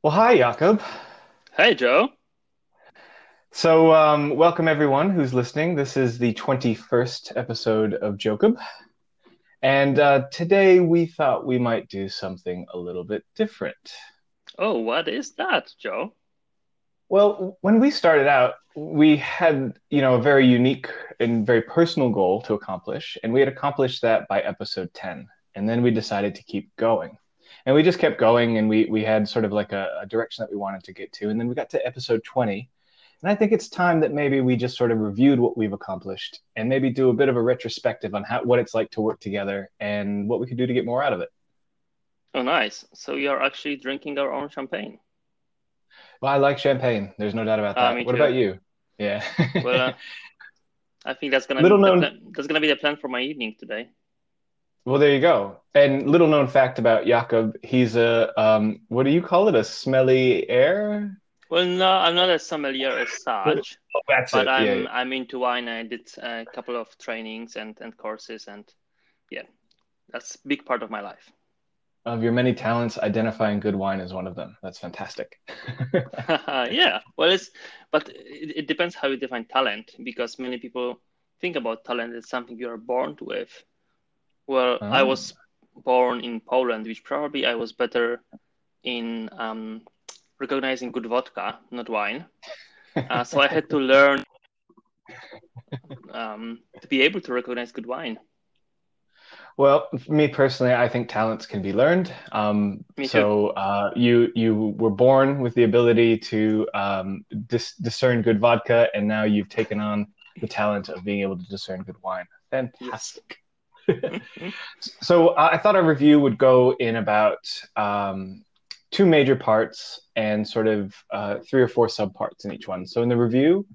Well, hi, Jakob. Hey, Joe. So, um, welcome everyone who's listening. This is the 21st episode of Jokob. And uh, today we thought we might do something a little bit different. Oh, what is that, Joe? Well, when we started out, we had, you know, a very unique and very personal goal to accomplish, and we had accomplished that by episode 10. And then we decided to keep going. And we just kept going, and we we had sort of like a, a direction that we wanted to get to. And then we got to episode 20, and I think it's time that maybe we just sort of reviewed what we've accomplished and maybe do a bit of a retrospective on how what it's like to work together and what we could do to get more out of it. Oh, nice. So you're actually drinking our own champagne. Well, I like champagne. There's no doubt about Uh, that. me What too. about you? Yeah. Well, uh, I think that's gonna Little known, plan, that's gonna be the plan for my evening today. Well, there you go. And little known fact about Jakob, he's a um, what do you call it? A smelly air? Well, no, I'm not a sommelier as such, Oh, but it. I'm yeah. I'm into wine. I did a couple of trainings and and courses, and yeah, that's a big part of my life. Of your many talents, identifying good wine is one of them. That's fantastic. Yeah. Well, it's but it, it depends how you define talent, because many people think about talent as something you are born with. Well, I Oh. was born in Poland, which probably I was better in um, recognizing good vodka, not wine. Uh, so I had to learn um, to be able to recognize good wine. Well, me personally, I think talents can be learned. Um, so uh, you you were born with the ability to um, dis discern good vodka, and now you've taken on the talent of being able to discern good wine. Yes. So uh, I thought our review would go in about um, two major parts and sort of uh, three or four subparts in each one. So in the review,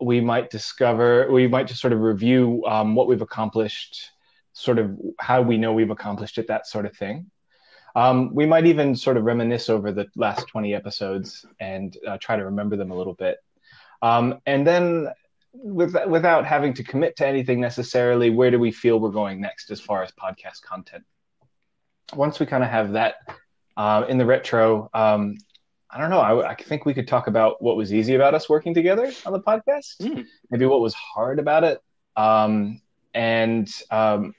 we might discover, we might just sort of review um, what we've accomplished, sort of how we know we've accomplished it, that sort of thing. Um, we might even sort of reminisce over the last 20 episodes and uh, try to remember them a little bit. Um, and then, with, without having to commit to anything necessarily, where do we feel we're going next as far as podcast content? Once we kind of have that uh, in the retro, um, I don't know. I, I think we could talk about what was easy about us working together on the podcast, Mm, maybe what was hard about it, um, and um,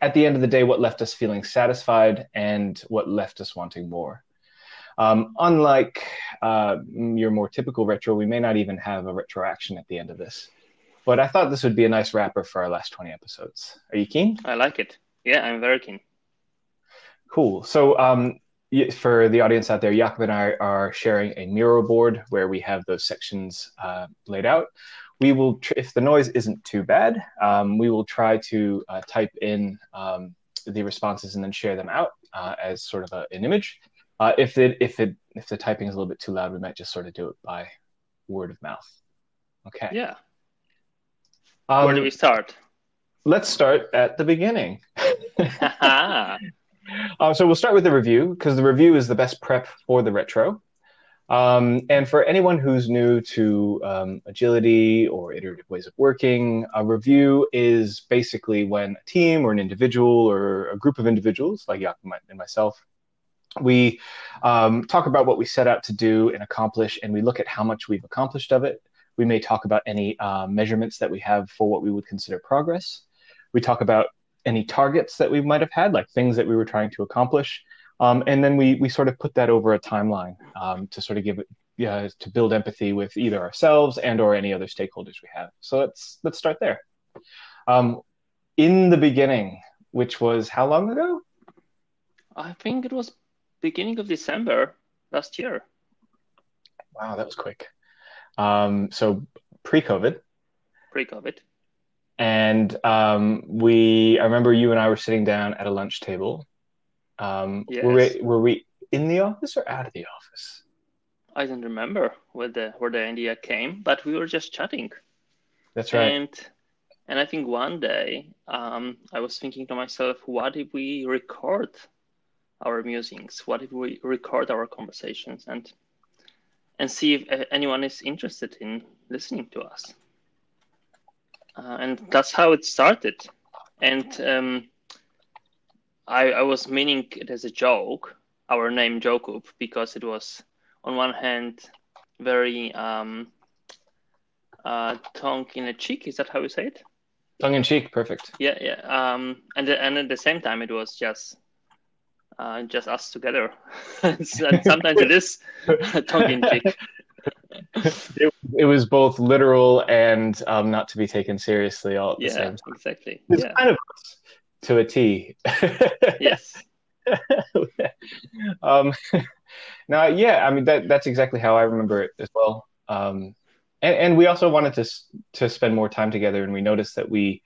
at the end of the day, what left us feeling satisfied and what left us wanting more. Um, unlike uh, your more typical retro, we may not even have a retro action at the end of this. But I thought this would be a nice wrapper for our last 20 episodes. Are you keen? I like it. Yeah, I'm very keen. Cool. So, um, for the audience out there, Jakob and I are sharing a Miro board where we have those sections uh, laid out. We will, tr- if the noise isn't too bad, um, we will try to uh, type in um, the responses and then share them out uh, as sort of a, an image. Uh, if it if it if the typing is a little bit too loud, we might just sort of do it by word of mouth. Okay. Yeah. Where do Um, we start? let's start at the beginning. Uh, so we'll start with the review because the review is the best prep for the retro. Um, and for anyone who's new to um, agility or iterative ways of working, a review is basically when a team or an individual or a group of individuals, like Jakob and myself, we um, talk about what we set out to do and accomplish, and we look at how much we've accomplished of it. We may talk about any uh, measurements that we have for what we would consider progress. We talk about any targets that we might have had, like things that we were trying to accomplish. Um, and then we we sort of put that over a timeline um, to sort of give it to build empathy with either ourselves and or any other stakeholders we have. So let's let's start there. Um, in the beginning, which was how long ago? I think it was beginning of December last year. Wow, that was quick. Um, so pre-COVID, pre-COVID. and um, we I remember you and I were sitting down at a lunch table. Um, were Yes. we were we in the office or out of the office? I don't remember where the where the idea came, but we were just chatting. That's right. And and I think one day um, I was thinking to myself, what if we record our musings? What if we record our conversations and and see if uh, anyone is interested in listening to us? Uh, and that's how it started. And um, I, I was meaning it as a joke, our name Jokub because it was on one hand very um, uh, tongue in a cheek. Is that how you say it? Tongue in cheek, perfect. Yeah, yeah. Um, and and at the same time, it was just uh, just us together. sometimes it is tongue in cheek. It, it, was both literal and um, not to be taken seriously all at the yeah, same time. Exactly. It's yeah. kind of to a T. yes. um, now, yeah, I mean that that's exactly how I remember it as well. Um, and, and we also wanted to to spend more time together, and we noticed that we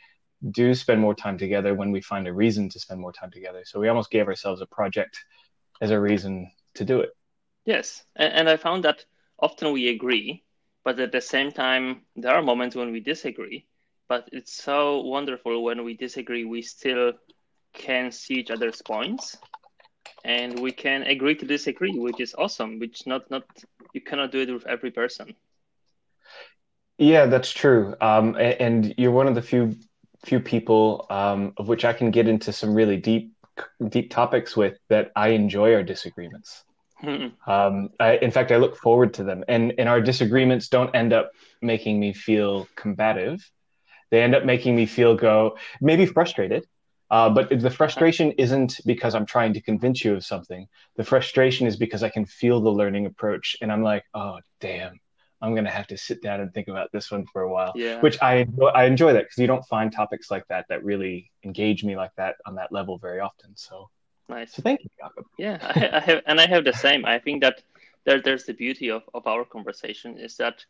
do spend more time together when we find a reason to spend more time together. So we almost gave ourselves a project as a reason to do it. Yes, and, I found that often we agree, but at the same time, there are moments when we disagree. But it's so wonderful when we disagree, we still can see each other's points and we can agree to disagree, which is awesome, which not not you cannot do it with every person. Yeah, that's true. Um, and you're one of the few few people um, of which I can get into some really deep deep topics with that I enjoy our disagreements. Mm-hmm. Um, I, in fact, I look forward to them, and and our disagreements don't end up making me feel combative. They end up making me feel go maybe frustrated, uh, but the frustration isn't because I'm trying to convince you of something. The frustration is because I can feel the learning approach, and I'm like, oh damn, I'm gonna have to sit down and think about this one for a while. Yeah. Which I I enjoy that because you don't find topics like that that really engage me like that on that level very often. So nice. So thank you, Jakob. Yeah, I, I have, and I have the same. I think that there, there's the beauty of, of our conversation is that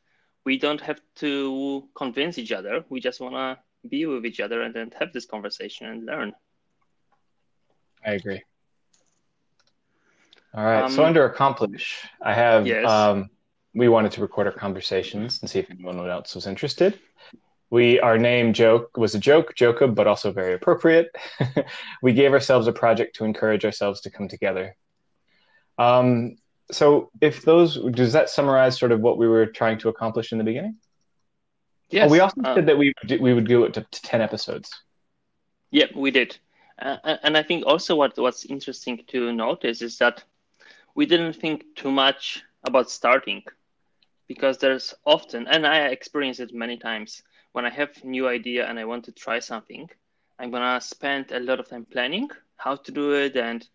we don't have to convince each other. We just wanna be with each other and then have this conversation and learn. I agree. All right. Um, so under accomplish, I have yes. um, we wanted to record our conversations and see if anyone else was interested. We our name joke was a joke, Jokum, but also very appropriate. we gave ourselves a project to encourage ourselves to come together. Um, so if those does that summarize sort of what we were trying to accomplish in the beginning? Yes. Oh, we also uh, said that we we would go to, to ten episodes. Yeah, we did, uh, and I think also what what's interesting to notice is that we didn't think too much about starting, because there's often, and I experience it many times, when I have new idea and I want to try something, I'm gonna spend a lot of time planning how to do it and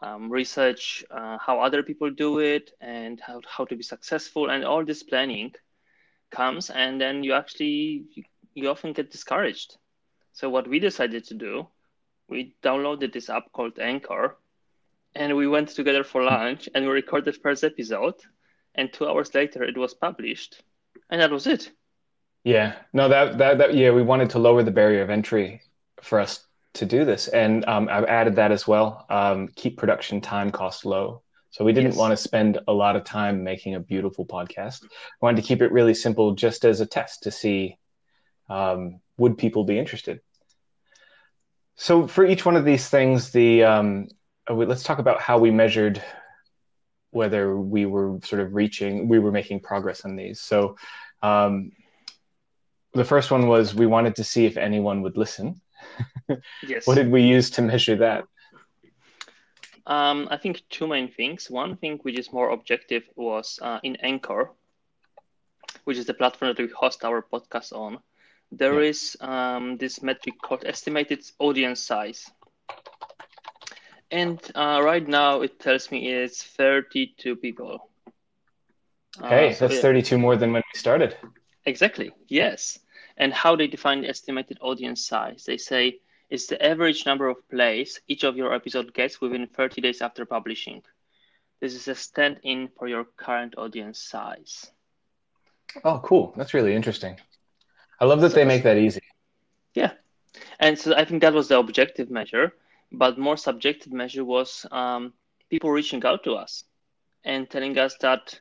um, research uh, how other people do it and how, how to be successful and all this planning comes and then you actually you, you often get discouraged. So what we decided to do we downloaded this app called anchor and we went together for lunch and we recorded first episode and two hours later it was published and that was it yeah no that that, that yeah we wanted to lower the barrier of entry for us to do this and um, i've added that as well um, keep production time cost low so we didn't yes. want to spend a lot of time making a beautiful podcast. We wanted to keep it really simple, just as a test to see um, would people be interested. So for each one of these things, the um, let's talk about how we measured whether we were sort of reaching, we were making progress on these. So um, the first one was we wanted to see if anyone would listen. yes. what did we use to measure that? Um, I think two main things. One thing which is more objective was uh, in Anchor, which is the platform that we host our podcast on. There yeah. is um, this metric called estimated audience size. And uh, right now it tells me it's 32 people. Hey, uh, so that's 32 more than when we started. Exactly, yes. And how they define the estimated audience size. They say is the average number of plays each of your episode gets within 30 days after publishing. This is a stand in for your current audience size. Oh, cool. That's really interesting. I love that so, they make that easy. Yeah. And so I think that was the objective measure, but more subjective measure was um, people reaching out to us and telling us that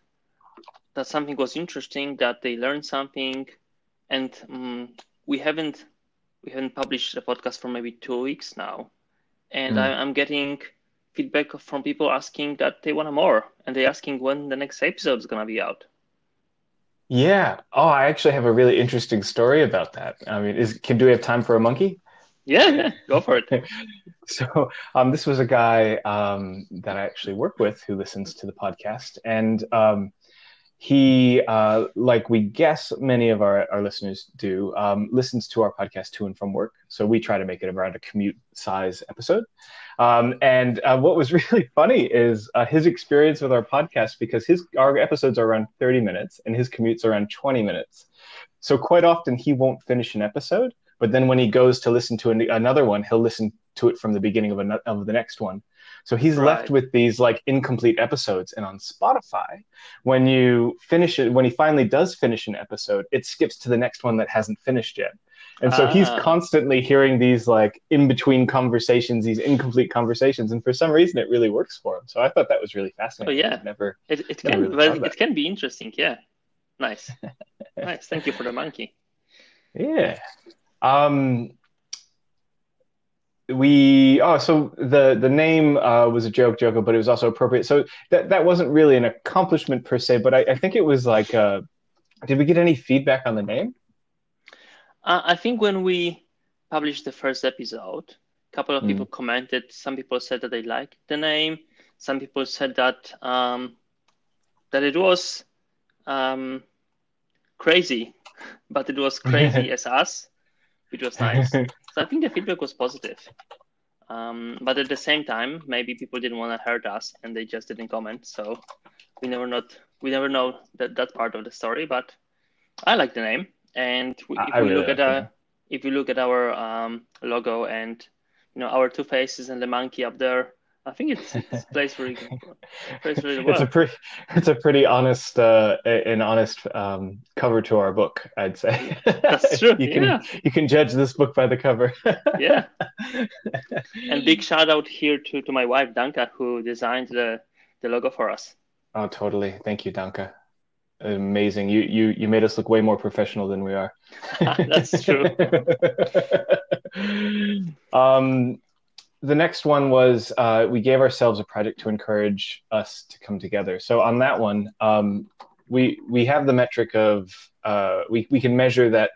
that something was interesting, that they learned something, and um, we haven't we haven't published a podcast for maybe two weeks now, and mm. I, am getting feedback from people asking that they want more, and they're asking when the next episode is gonna be out. Yeah. Oh, I actually have a really interesting story about that. I mean, is can do we have time for a monkey? Yeah, yeah, go for it. so um, this was a guy um, that I actually work with who listens to the podcast, and um, he, uh, like we guess many of our, our listeners do, um, listens to our podcast to and from work. So we try to make it around a commute size episode. Um, and uh, what was really funny is uh, his experience with our podcast because his our episodes are around 30 minutes and his commutes around 20 minutes. So quite often he won't finish an episode, but then when he goes to listen to an, another one, he'll listen to it from the beginning of, a, of the next one. So he's right. left with these like incomplete episodes. And on Spotify, when you finish it, when he finally does finish an episode, it skips to the next one that hasn't finished yet. And so he's ah. constantly hearing these like in between conversations, these incomplete conversations, and for some reason it really works for him. So I thought that was really fascinating. Oh yeah, never. It, it never can, really it can be interesting. Yeah, nice, nice. Thank you for the monkey. Yeah. Um, we oh so the the name uh, was a joke joke but it was also appropriate. So that that wasn't really an accomplishment per se but i, I think it was like uh, did we get any feedback on the name? Uh, i think when we published the first episode a couple of mm. people commented. Some people said that they liked the name. Some people said that um, that it was um, crazy but it was crazy as us which was nice So I think the feedback was positive. Um, but at the same time, maybe people didn't want to hurt us and they just didn't comment. So we never not we never know that that part of the story. But I like the name, and if I we really look at a, if we look at our um, logo and you know our two faces and the monkey up there, I think it's, it's plays really plays really well. It's a pretty it's a pretty honest uh, an honest um, cover to our book, I'd say. That's true. you can yeah. you can judge this book by the cover. yeah. And big shout out here to, to my wife Danka who designed the the logo for us. Oh, totally. Thank you, Danka. Amazing. You you you made us look way more professional than we are. That's true. um the next one was uh, we gave ourselves a project to encourage us to come together. So on that one, um, we we have the metric of uh, we we can measure that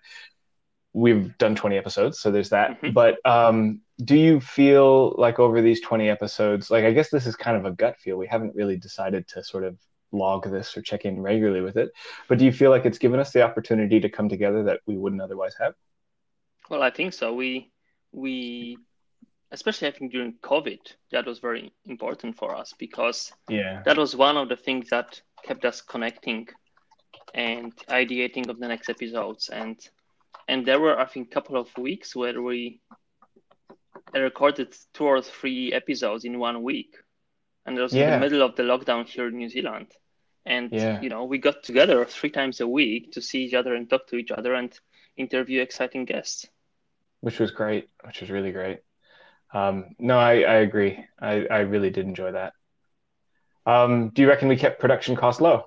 we've done 20 episodes. So there's that. Mm-hmm. But um, do you feel like over these 20 episodes, like I guess this is kind of a gut feel. We haven't really decided to sort of log this or check in regularly with it. But do you feel like it's given us the opportunity to come together that we wouldn't otherwise have? Well, I think so. We we especially I think during COVID, that was very important for us because yeah, that was one of the things that kept us connecting and ideating of the next episodes. And and there were I think a couple of weeks where we recorded two or three episodes in one week, and it was yeah. in the middle of the lockdown here in New Zealand. And yeah. you know, we got together three times a week to see each other and talk to each other and interview exciting guests. Which was great. Which was really great. Um, no, I, I agree. I, I really did enjoy that. Um, do you reckon we kept production costs low?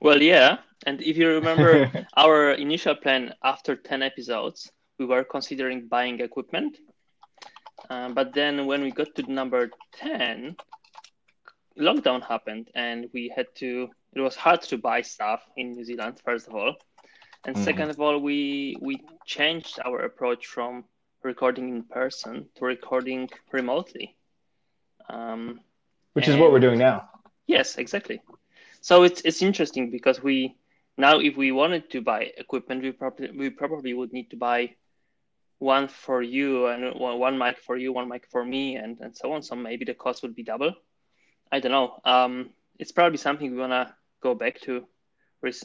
Well, yeah. And if you remember our initial plan after 10 episodes, we were considering buying equipment. Uh, but then when we got to number 10, lockdown happened and we had to, it was hard to buy stuff in New Zealand, first of all. And mm. second of all, we, we changed our approach from recording in person to recording remotely. Um, Which is what we're doing now. Yes, exactly. So it's it's interesting because we now if we wanted to buy equipment, we probably we probably would need to buy one for you and one, one mic for you, one mic for me, and and so on. So maybe the cost would be double. I don't know. Um, it's probably something we wanna go back to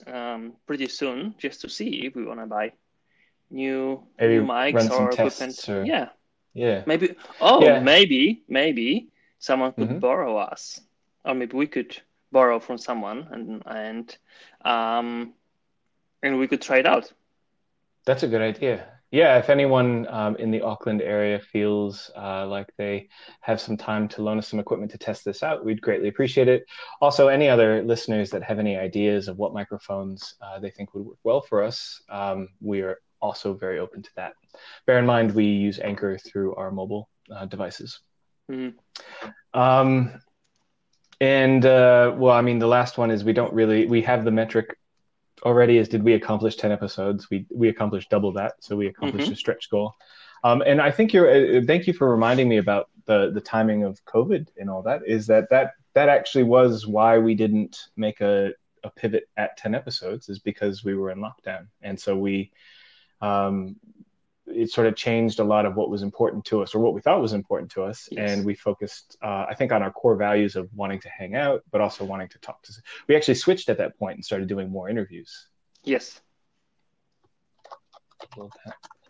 um, pretty soon just to see if we wanna buy new maybe new mics or equipment. Or... Yeah. Yeah. Maybe. Oh, yeah. maybe maybe someone could mm-hmm. borrow us, or maybe we could borrow from someone, and and um, and we could try it out. That's a good idea. Yeah, if anyone um, in the Auckland area feels uh, like they have some time to loan us some equipment to test this out, we'd greatly appreciate it. Also, any other listeners that have any ideas of what microphones uh, they think would work well for us, um, we are also very open to that. Bear in mind, we use Anchor through our mobile uh, devices. Mm-hmm. Um, and uh, well, I mean, the last one is we don't really we have the metric already. Is did we accomplish ten episodes? We we accomplished double that, so we accomplished mm-hmm. a stretch goal. Um, and I think you're. Uh, thank you for reminding me about the the timing of COVID and all that. Is that that that actually was why we didn't make a a pivot at ten episodes is because we were in lockdown, and so we. Um, it sort of changed a lot of what was important to us or what we thought was important to us. Yes. and we focused uh, i think on our core values of wanting to hang out but also wanting to talk to we actually switched at that point and started doing more interviews. Yes.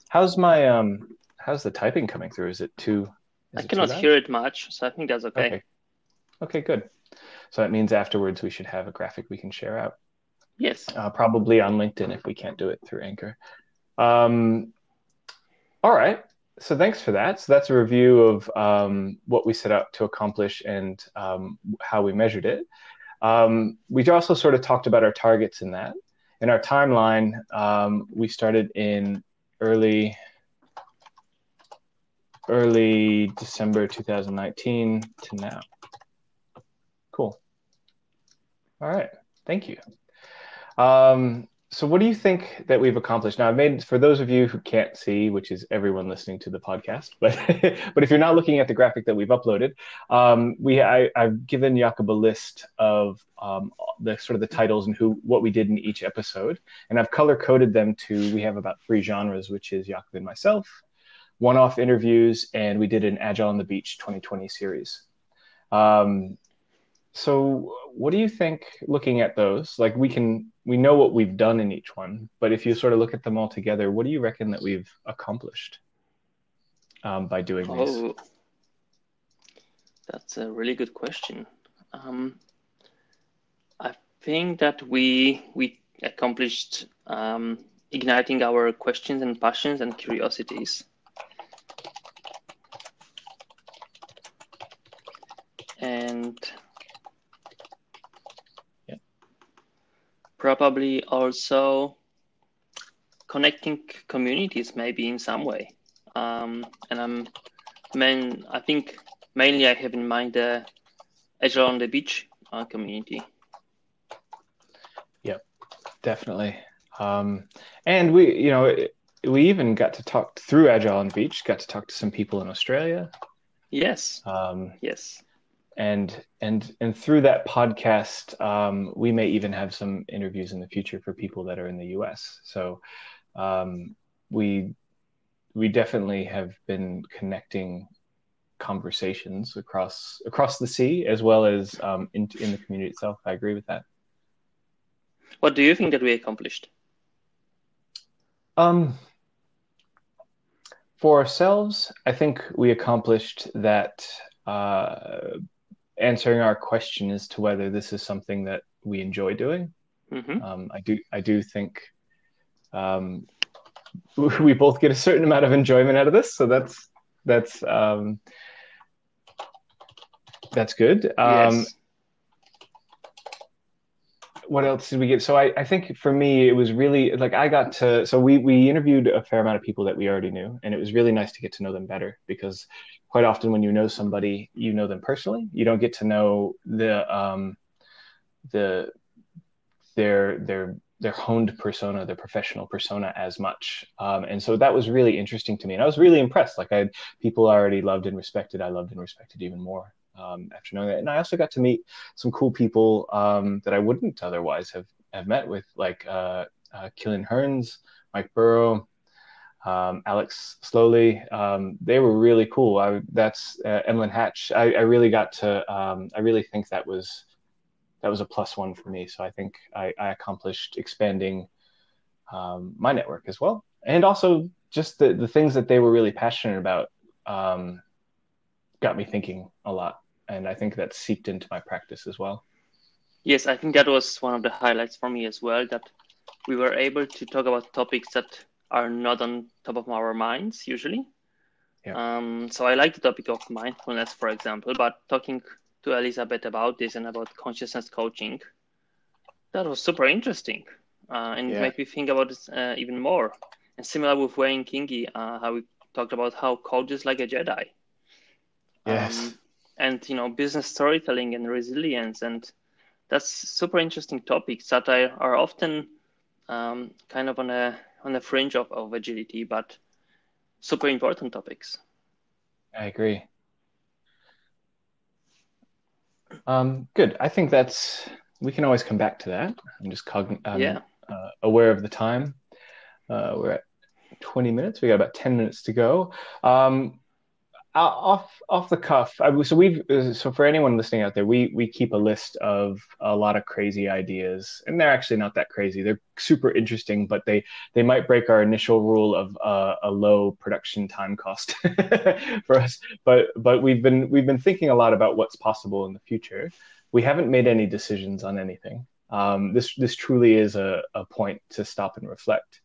How's my um how's the typing coming through? Is it too is i it cannot too hear it much so i think that's okay. okay. Okay good. So that means afterwards we should have a graphic we can share out. Yes. Uh, probably on linkedin if we can't do it through anchor um, all right. So thanks for that. So that's a review of um, what we set out to accomplish and um, how we measured it. Um, we also sort of talked about our targets in that. In our timeline, um, we started in early early December 2019 to now. Cool. All right. Thank you. Um, so what do you think that we've accomplished? Now i've made for those of you who can't see which is everyone listening to the podcast but but if you're not looking at the graphic that we've uploaded um, we I, have given jakob a list of um, the sort of the titles and who what we did in each episode and i've color coded them to we have about three genres which is jakob and myself one-off interviews and we did an agile on the beach 2020 series. Um, so what do you think looking at those like we can we know what we've done in each one but if you sort of look at them all together what do you reckon that we've accomplished um, by doing oh, that's a really good question. Um, i think that we we accomplished um, igniting our questions and passions and curiosities and probably also connecting communities maybe in some way. Um, and I'm main, I think mainly I have in mind the Agile on the Beach uh, community. Yep, definitely. Um, and we, you know, we even got to talk through Agile on the Beach, got to talk to some people in Australia. Yes. Um, yes and and and through that podcast um, we may even have some interviews in the future for people that are in the us so um, we we definitely have been connecting conversations across across the sea as well as um, in, in the community itself. I agree with that. What do you think that we accomplished? Um for ourselves i think we accomplished that uh, answering our question as to whether this is something that we enjoy doing. Mm-hmm. Um, I do. I do think um, we both get a certain amount of enjoyment out of this, so that's that's um, that's good. Um, yes. What else did we get? So I, I think for me it was really like I got to so we we interviewed a fair amount of people that we already knew, and it was really nice to get to know them better because quite often when you know somebody, you know them personally. You don't get to know the um, the their their their honed persona, their professional persona as much. Um, and so that was really interesting to me, and I was really impressed. Like I people I already loved and respected, I loved and respected even more um, after knowing that. And I also got to meet some cool people um, that I wouldn't otherwise have have met with, like uh, uh, Killian Hearns, Mike Burrow, um, Alex Sloley. Um, they were really cool. I, that's uh, Emlyn Hatch. I, I, really got to. Um, I really think that was that was a plus one for me. So I think I, I accomplished expanding um, my network as well, and also just the the things that they were really passionate about um, got me thinking a lot, and I think that seeped into my practice as well. Yes, I think that was one of the highlights for me as well. That we were able to talk about topics that are not on top of our minds usually. Yeah. Um, so I like the topic of mindfulness, for example, but talking to Elizabeth about this and about consciousness coaching, that was super interesting, uh, and yeah. made me think about this uh, even more. And similar with Wayne Kingi, uh, how we talked about how coaches like a Jedi. Yes. Um, and you know, business storytelling and resilience, and that's super interesting topics that are, are often um, kind of on a on the fringe of, of agility, but super important topics. I agree. Um, good. I think that's we can always come back to that. I'm just cogn- um, Yeah. uh, aware of the time. Uh, we're at 20 minutes. We got about 10 minutes to go. Um, off off the cuff. I, so we've uh, so for anyone listening out there, we we keep a list of a lot of crazy ideas, and they're actually not that crazy. They're super interesting, but they they might break our initial rule of uh, a low production time cost for us. But but we've been we've been thinking a lot about what's possible in the future. We haven't made any decisions on anything. Um, this this truly is a, a point to stop and reflect.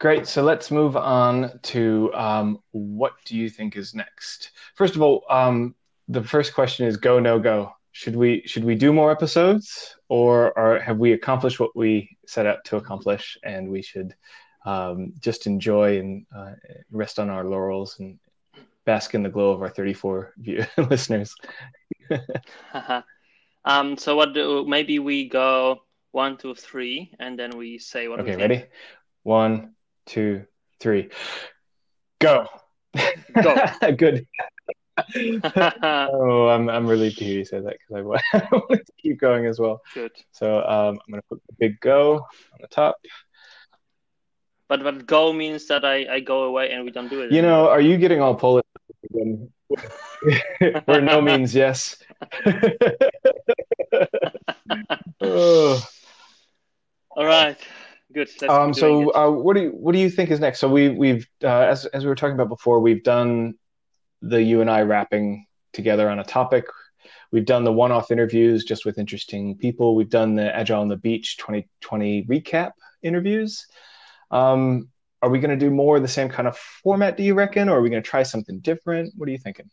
Great. So let's move on to um, what do you think is next? First of all, um, the first question is go no go. Should we should we do more episodes, or, or have we accomplished what we set out to accomplish, and we should um, just enjoy and uh, rest on our laurels and bask in the glow of our 34 view- listeners? um, so what do maybe we go one, two, three, and then we say what Okay, ready? One, two, three, go. Go. Good. Oh, I'm I'm relieved to hear you say that because I wa- I wanted to keep going as well. Good. So um, I'm gonna put the big go on the top. But but go means that I, I go away and we don't do it. You anymore. know, are you getting all Polish? Where no means yes. oh. All right. Good. Um, so uh, what do you what do you think is next? So we we've uh, as as we were talking about before, we've done the you and I wrapping together on a topic. We've done the one-off interviews just with interesting people. We've done the Agile on the Beach 2020 recap interviews. Um, are we going to do more of the same kind of format? Do you reckon, or are we going to try something different? What are you thinking?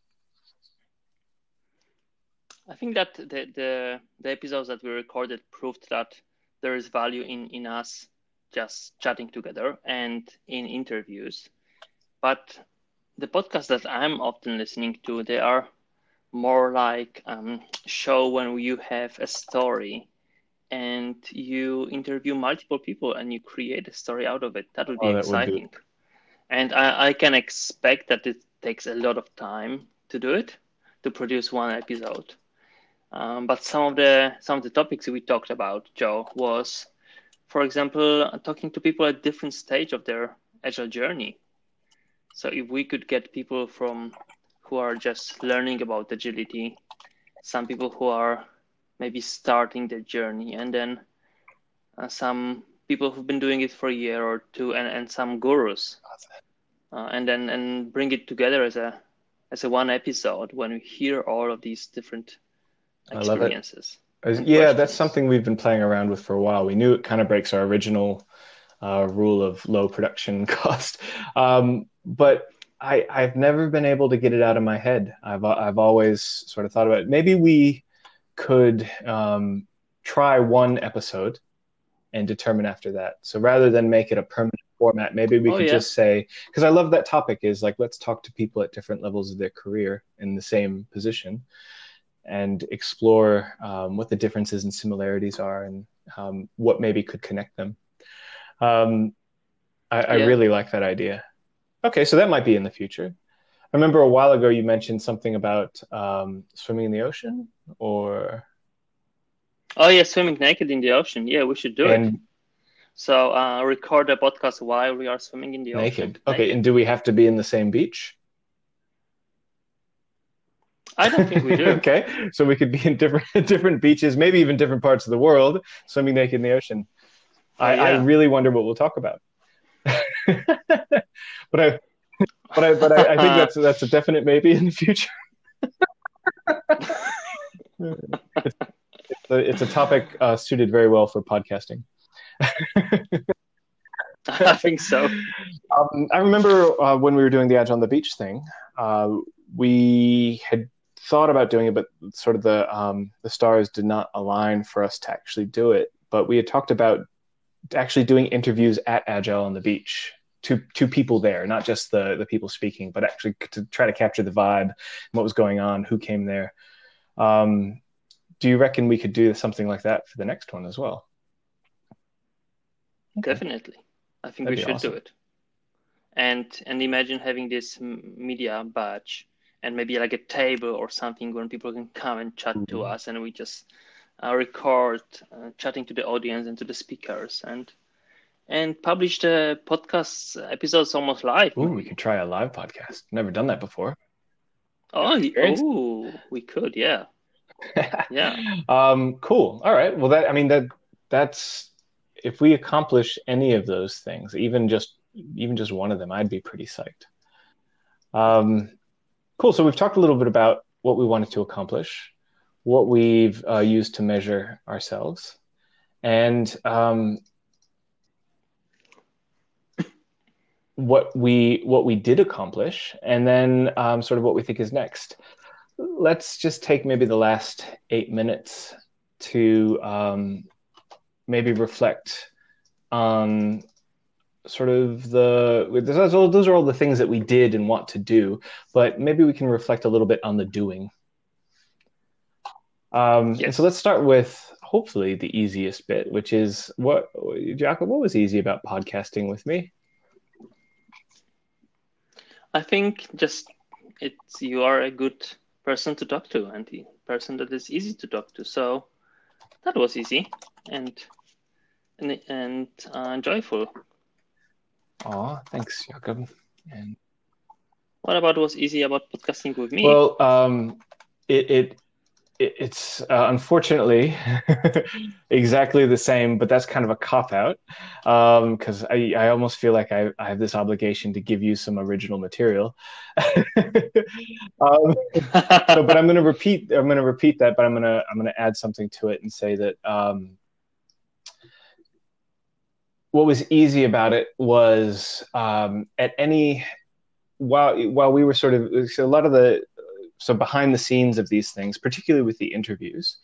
I think that the, the the episodes that we recorded proved that there is value in in us just chatting together and in interviews. But the podcasts that I'm often listening to, they are more like um, show when you have a story and you interview multiple people and you create a story out of it. That would be Oh, that would exciting. And I, I can expect that it takes a lot of time to do it, to produce one episode. Um, but some of the some of the topics we talked about, Joe, was, for example, talking to people at different stage of their agile journey. So if we could get people from who are just learning about agility, some people who are maybe starting their journey, and then uh, some people who've been doing it for a year or two, and, and some gurus, uh, and then and bring it together as a as a one episode when we hear all of these different I love it. experiences. Yeah, that's something we've been playing around with for a while. We knew it kind of breaks our original uh, rule of low production cost, um, but I, I've never been able to get it out of my head. I've I've always sort of thought about it. Maybe we could um, try one episode and determine after that. So rather than make it a permanent format, maybe we Oh, could yeah. just say because I love that topic is like let's talk to people at different levels of their career in the same position and explore um, what the differences and similarities are and um, what maybe could connect them. Um, I, I really like that idea. Okay, so that might be in the future. I remember a while ago you mentioned something about um, swimming in the ocean, or Oh yeah, swimming naked in the ocean. Yeah, we should do it. So uh, record a podcast while we are swimming in the ocean. naked. Okay, and do we have to be in the same beach? I don't think we do. okay, so we could be in different different beaches, maybe even different parts of the world, swimming naked in the ocean. I, Oh, I really wonder what we'll talk about. but I, but I, but I, I think that's that's a definite maybe in the future. it's, a, it's a topic uh, suited very well for podcasting. I think so. Um, I remember uh, when we were doing the Agile on the Beach thing, uh, we had thought about doing it, but sort of the um, the stars did not align for us to actually do it. But we had talked about actually doing interviews at Agile on the Beach to to people there, not just the the people speaking, but actually to try to capture the vibe, what was going on, who came there. Um, do you reckon we could do something like that for the next one as well? Definitely. I think That'd we should awesome. do it. and and imagine having this media badge and maybe like a table or something when people can come and chat mm-hmm. to us and we just uh, record uh, chatting to the audience and to the speakers and and publish the podcast episodes almost live. Ooh, we could try a live podcast. Never done that before. Oh, oh we could, yeah. yeah. Um, cool. All right. Well, that I mean that that's if we accomplish any of those things, even just even just one of them, I'd be pretty psyched. Um, cool. So we've talked a little bit about what we wanted to accomplish, what we've uh, used to measure ourselves, and um, what we what we did accomplish, and then um, sort of what we think is next. Let's just take maybe the last eight minutes to um, maybe reflect on sort of the those, are all the things that we did and want to do but maybe we can reflect a little bit on the doing. Um, yes. and so let's start with hopefully the easiest bit which is what jakob what was easy about podcasting with me? I think just it's you are a good person to talk to and the person that is easy to talk to. So that was easy and and, and uh, joyful Oh, thanks, Jakob. And what about what's easy about podcasting with me? Well, um, it, it, it it's uh, unfortunately exactly the same, but that's kind of a cop out because um, I, I almost feel like I, I have this obligation to give you some original material. um, so, but I'm going to repeat. I'm going to repeat that, but I'm going to I'm going to add something to it and say that. Um, what was easy about it was um, at any while while we were sort of so a lot of the so behind the scenes of these things, particularly with the interviews,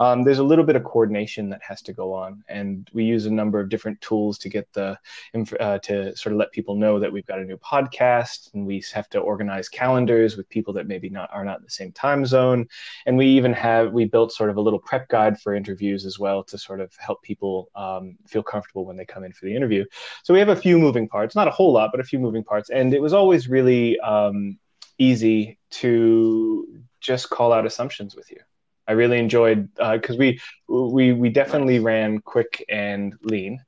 um, there's a little bit of coordination that has to go on, and we use a number of different tools to get the uh, to sort of let people know that we've got a new podcast, and we have to organize calendars with people that maybe not are not in the same time zone, and we even have we built sort of a little prep guide for interviews as well to sort of help people um, feel comfortable when they come in for the interview. So we have a few moving parts, not a whole lot, but a few moving parts, and it was always really um, easy to just call out assumptions with you. I really enjoyed because uh, we we we definitely ran quick and lean,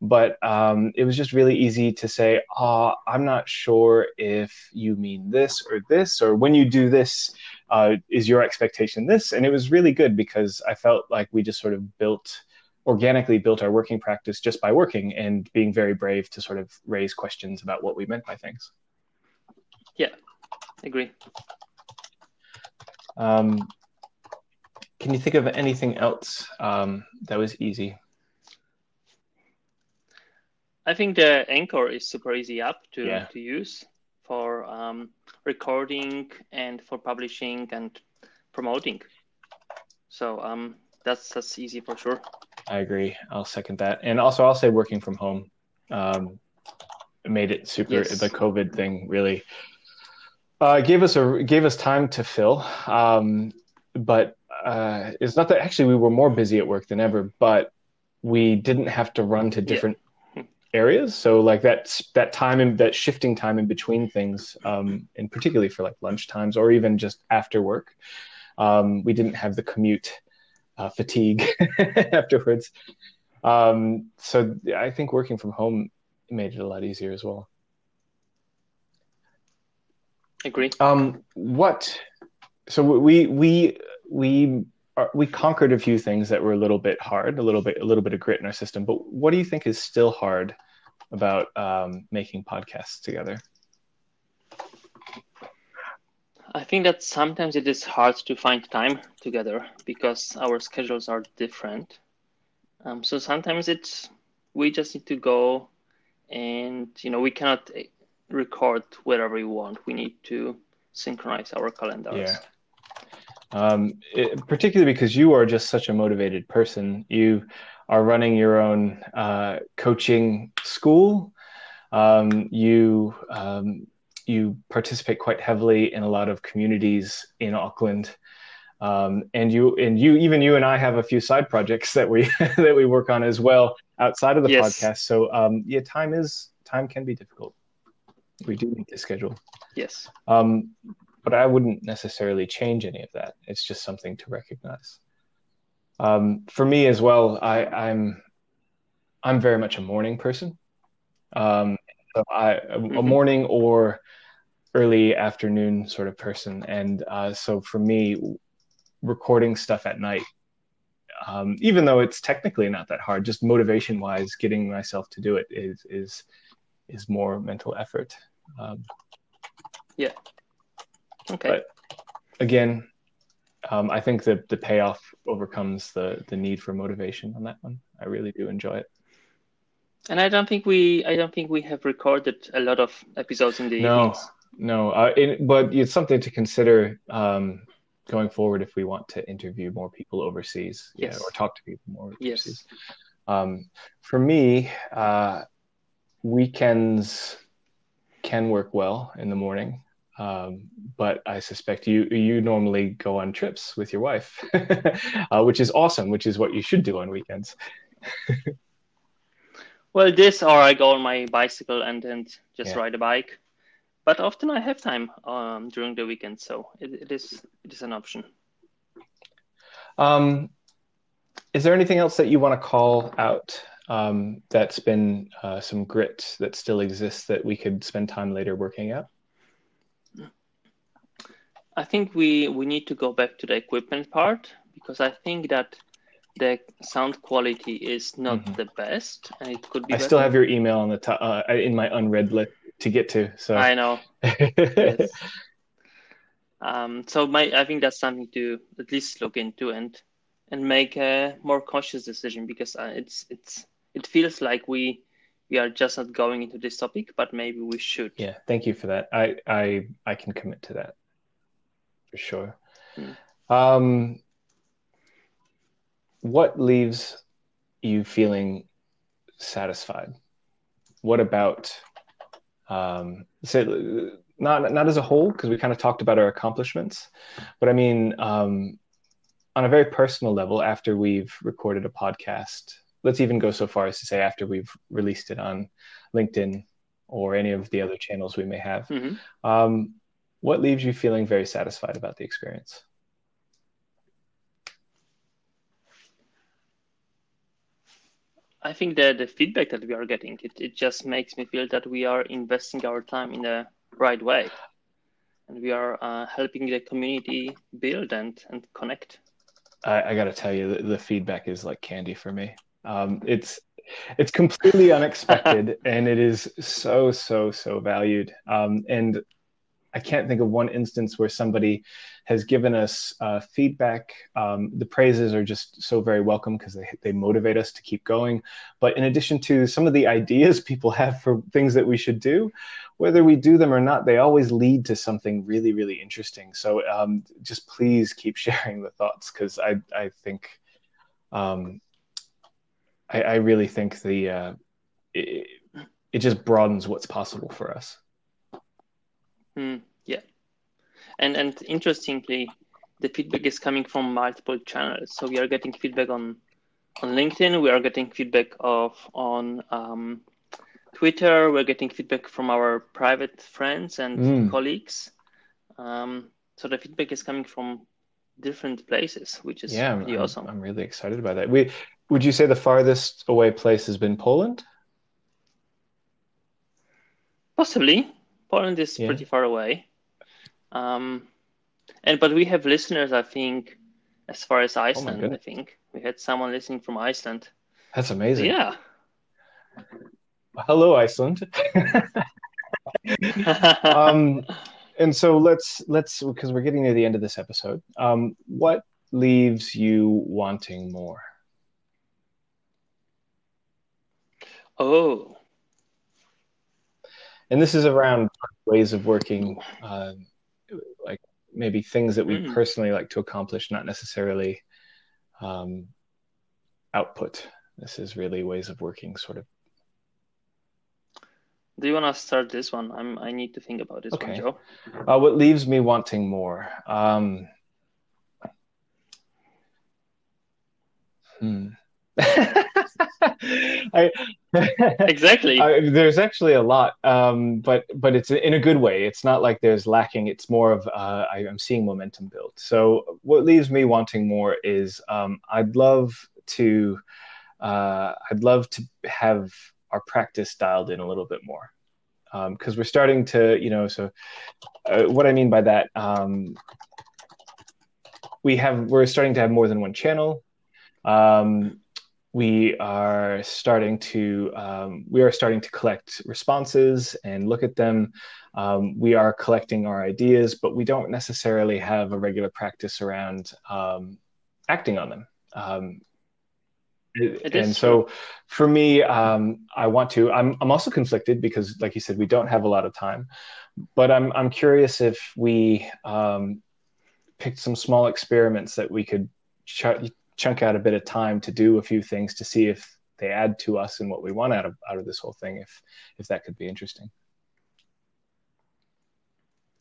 but um, it was just really easy to say, "Ah, oh, I'm not sure if you mean this or this, or when you do this, uh, is your expectation this?" And it was really good because I felt like we just sort of built organically built our working practice just by working and being very brave to sort of raise questions about what we meant by things. Yeah, agree. Um, can you think of anything else um, that was easy? I think the Anchor is super easy app to, yeah. to use for um, recording and for publishing and promoting. So um, that's that's easy for sure. I agree. I'll second that. And also, I'll say working from home um, made it super. Yes. The COVID thing really uh, gave us a gave us time to fill. Um, but uh, it's not that actually we were more busy at work than ever, but we didn't have to run to different yeah. areas. So like that that time and that shifting time in between things, um, and particularly for like lunch times or even just after work, um, we didn't have the commute uh, fatigue afterwards. Um, so I think working from home made it a lot easier as well. Agree. Um, what? So we we we are, we conquered a few things that were a little bit hard, a little bit a little bit of grit in our system. But what do you think is still hard about um, making podcasts together? I think that sometimes it is hard to find time together because our schedules are different. Um, so sometimes it's we just need to go, and you know we cannot eh, record wherever we want. We need to synchronize our calendars. Yeah um, it, particularly because you are just such a motivated person. You are running your own uh, coaching school. Um, you um, you participate quite heavily in a lot of communities in Auckland. Um, and you and you even you and I have a few side projects that we that we work on as well outside of the yes. podcast. So um, yeah, time is time can be difficult. We do need to schedule. Yes. Um, but I wouldn't necessarily change any of that. It's just something to recognize. Um, for me as well, I, I'm I'm very much a morning person. Um, so I a, Mm-hmm. morning or early afternoon sort of person, and uh, so for me, recording stuff at night, um, even though it's technically not that hard, just motivation wise, getting myself to do it is is is more mental effort. Um, Okay. But- again, um, I think that the payoff overcomes the the need for motivation on that one. I really do enjoy it. and I don't think we I don't think we have recorded a lot of episodes in the No, evenings. no, uh, it, but it's something to consider um, going forward if we want to interview more people overseas, yeah, Yes. or talk to people more Yes. overseas. Um, for me, uh, weekends can work well in the morning, um, but I suspect you you normally go on trips with your wife, uh, which is awesome, which is what you should do on weekends. Well, this or I go on my bicycle and and just Yeah. ride a bike. But often I have time um, during the weekend, so it, it is it is an option. Um, is there anything else that you want to call out um, that's been uh, some grit that still exists that we could spend time later working out? I think we we need to go back to the equipment part because I think that the sound quality is not Mhm. the best, and it could be. I still have your email on the top uh, in my unread list to get to. So I know. Yes. Um, so my I think that's something to at least look into and and make a more conscious decision because uh, it's it's it feels like we we are just not going into this topic, but maybe we should. yeah, thank you for that. I I I can commit to that for sure. Mm. Um, what leaves you feeling satisfied? What about um, say not not as a whole because we kind of talked about our accomplishments, but I mean um, on a very personal level. After we've recorded a podcast, let's even go so far as to say after we've released it on LinkedIn or any of the other channels we may have. Mhm. Um, what leaves you feeling very satisfied about the experience? I think that the feedback that we are getting it, it just makes me feel that we are investing our time in the right way, and we are uh, helping the community build and and connect. I, I got to tell you, the, the feedback is like candy for me. Um, it's it's completely unexpected, and it is so so so valued. Um, and I can't think of one instance where somebody has given us uh, feedback. Um, the praises are just so very welcome because they they motivate us to keep going. But in addition to some of the ideas people have for things that we should do, whether we do them or not, they always lead to something really, really interesting. So um, just please keep sharing the thoughts because I, I think, um, I, I really think the uh, it, it just broadens what's possible for us. Hmm, yeah, and and interestingly, the feedback is coming from multiple channels. So we are getting feedback on on LinkedIn. We are getting feedback of on um, Twitter. We're getting feedback from our private friends and Mm. colleagues. Um, so the feedback is coming from different places, which is yeah, I'm, I'm- awesome. I'm really excited about that. We would you say the farthest away place has been Poland? Possibly. Poland is Yeah. pretty far away. Um, and but we have listeners, I think, as far as Iceland, I think. We had someone listening from Iceland. That's amazing. yeah. Hello, Iceland. um, and so let's let's because we're getting near the end of this episode. Um, what leaves you wanting more? oh, And this is around ways of working, uh, like maybe things that we Mm. personally like to accomplish, not necessarily um, output. This is really ways of working, sort of. do you want to start this one? I'm. I need to think about this one, Joe. Uh, what leaves me wanting more? Um, hmm. I, exactly. I, there's actually a lot, um, but but it's in a good way. It's not like there's lacking. It's more of uh, I, am seeing momentum build. So what leaves me wanting more is um, I'd love to uh, I'd love to have our practice dialed in a little bit more because um, we're starting to you know so uh, what I mean by that um, we have we're starting to have more than one channel. Um, we are starting to um, we are starting to collect responses and look at them. Um, we are collecting our ideas, but we don't necessarily have a regular practice around um, acting on them. Um, and so for me um, i want to I'm, I'm also conflicted because like you said we don't have a lot of time but i'm, I'm curious if we um, picked some small experiments that we could ch- chunk out a bit of time to do a few things to see if they add to us and what we want out of out of this whole thing if if that could be interesting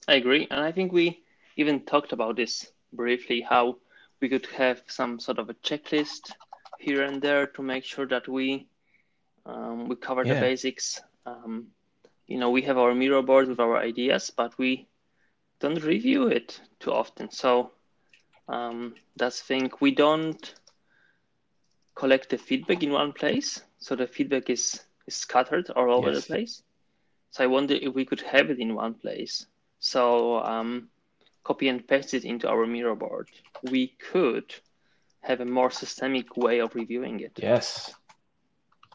i agree and i think we even talked about this briefly how we could have some sort of a checklist here and there to make sure that we um, we cover yeah. the basics um, you know we have our Miro board with our ideas but we don't review it too often. So um, that's thing. We don't collect the feedback in one place, so the feedback is, is scattered all over yes. the place. So I wonder if we could have it in one place. So um, copy and paste it into our Miro board. We could have a more systemic way of reviewing it. Yes.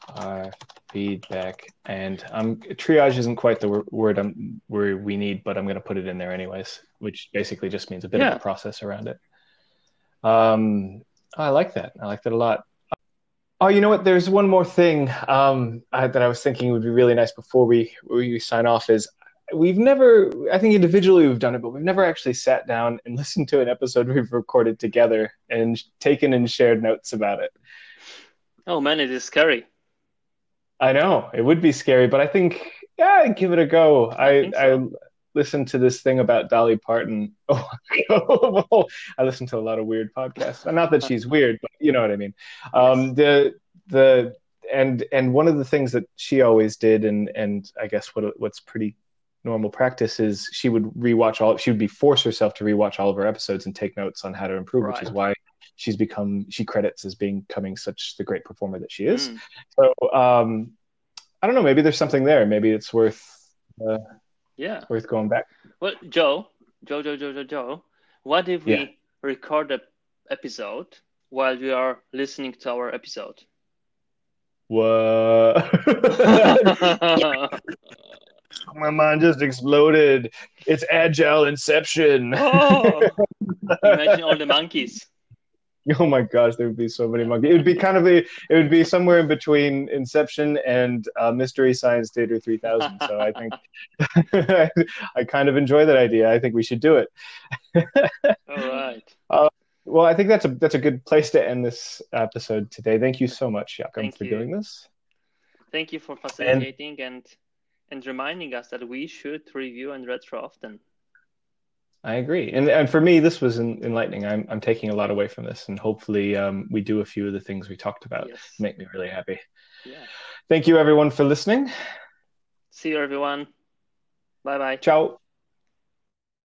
Uh, feedback, and um, triage isn't quite the word I'm where we need, but I'm going to put it in there anyways, which basically just means a bit yeah. of a process around it. Um, I like that. I like that a lot. Oh, you know what? There's one more thing um, I, that I was thinking would be really nice before we we sign off. Is we've never, I think individually we've done it, but we've never actually sat down and listened to an episode we've recorded together and taken and shared notes about it. Oh man, it is scary. I know it would be scary, but I think yeah, I'd give it a go. I I, so. Listened to this thing about Dolly Parton. Oh, I listened to a lot of weird podcasts. Not that she's weird, but you know what I mean. Um, the the and and one of the things that she always did, and and I guess what what's pretty normal practice is she would rewatch all. She would be force herself to rewatch all of her episodes and take notes on how to improve, right. which is why she's become she credits as being becoming such the great performer that she is. Mm. So um, I don't know. Maybe there's something there. Maybe it's worth uh, yeah worth going back. Well, Joe, Joe, Joe, Joe, Joe, Joe. What if we yeah. record the episode while we are listening to our episode? What? My mind just exploded. It's agile inception. oh, imagine all the monkeys. Oh my gosh, there would be so many monkeys. It would be kind of a, it would be somewhere in between Inception and uh, Mystery Science Theater 3000. So I think I kind of enjoy that idea. I think we should do it. All right. Uh, well, I think that's a that's a good place to end this episode today. Thank you so much, Jakob, for you. doing this. Thank you for facilitating and, and and reminding us that we should review and retro often. I agree, and and for me, this was enlightening. I'm I'm taking a lot away from this, and hopefully, um, we do a few of the things we talked about. Yes. Make me really happy. Yeah. Thank you, everyone, for listening. See you, everyone. Bye bye. Ciao.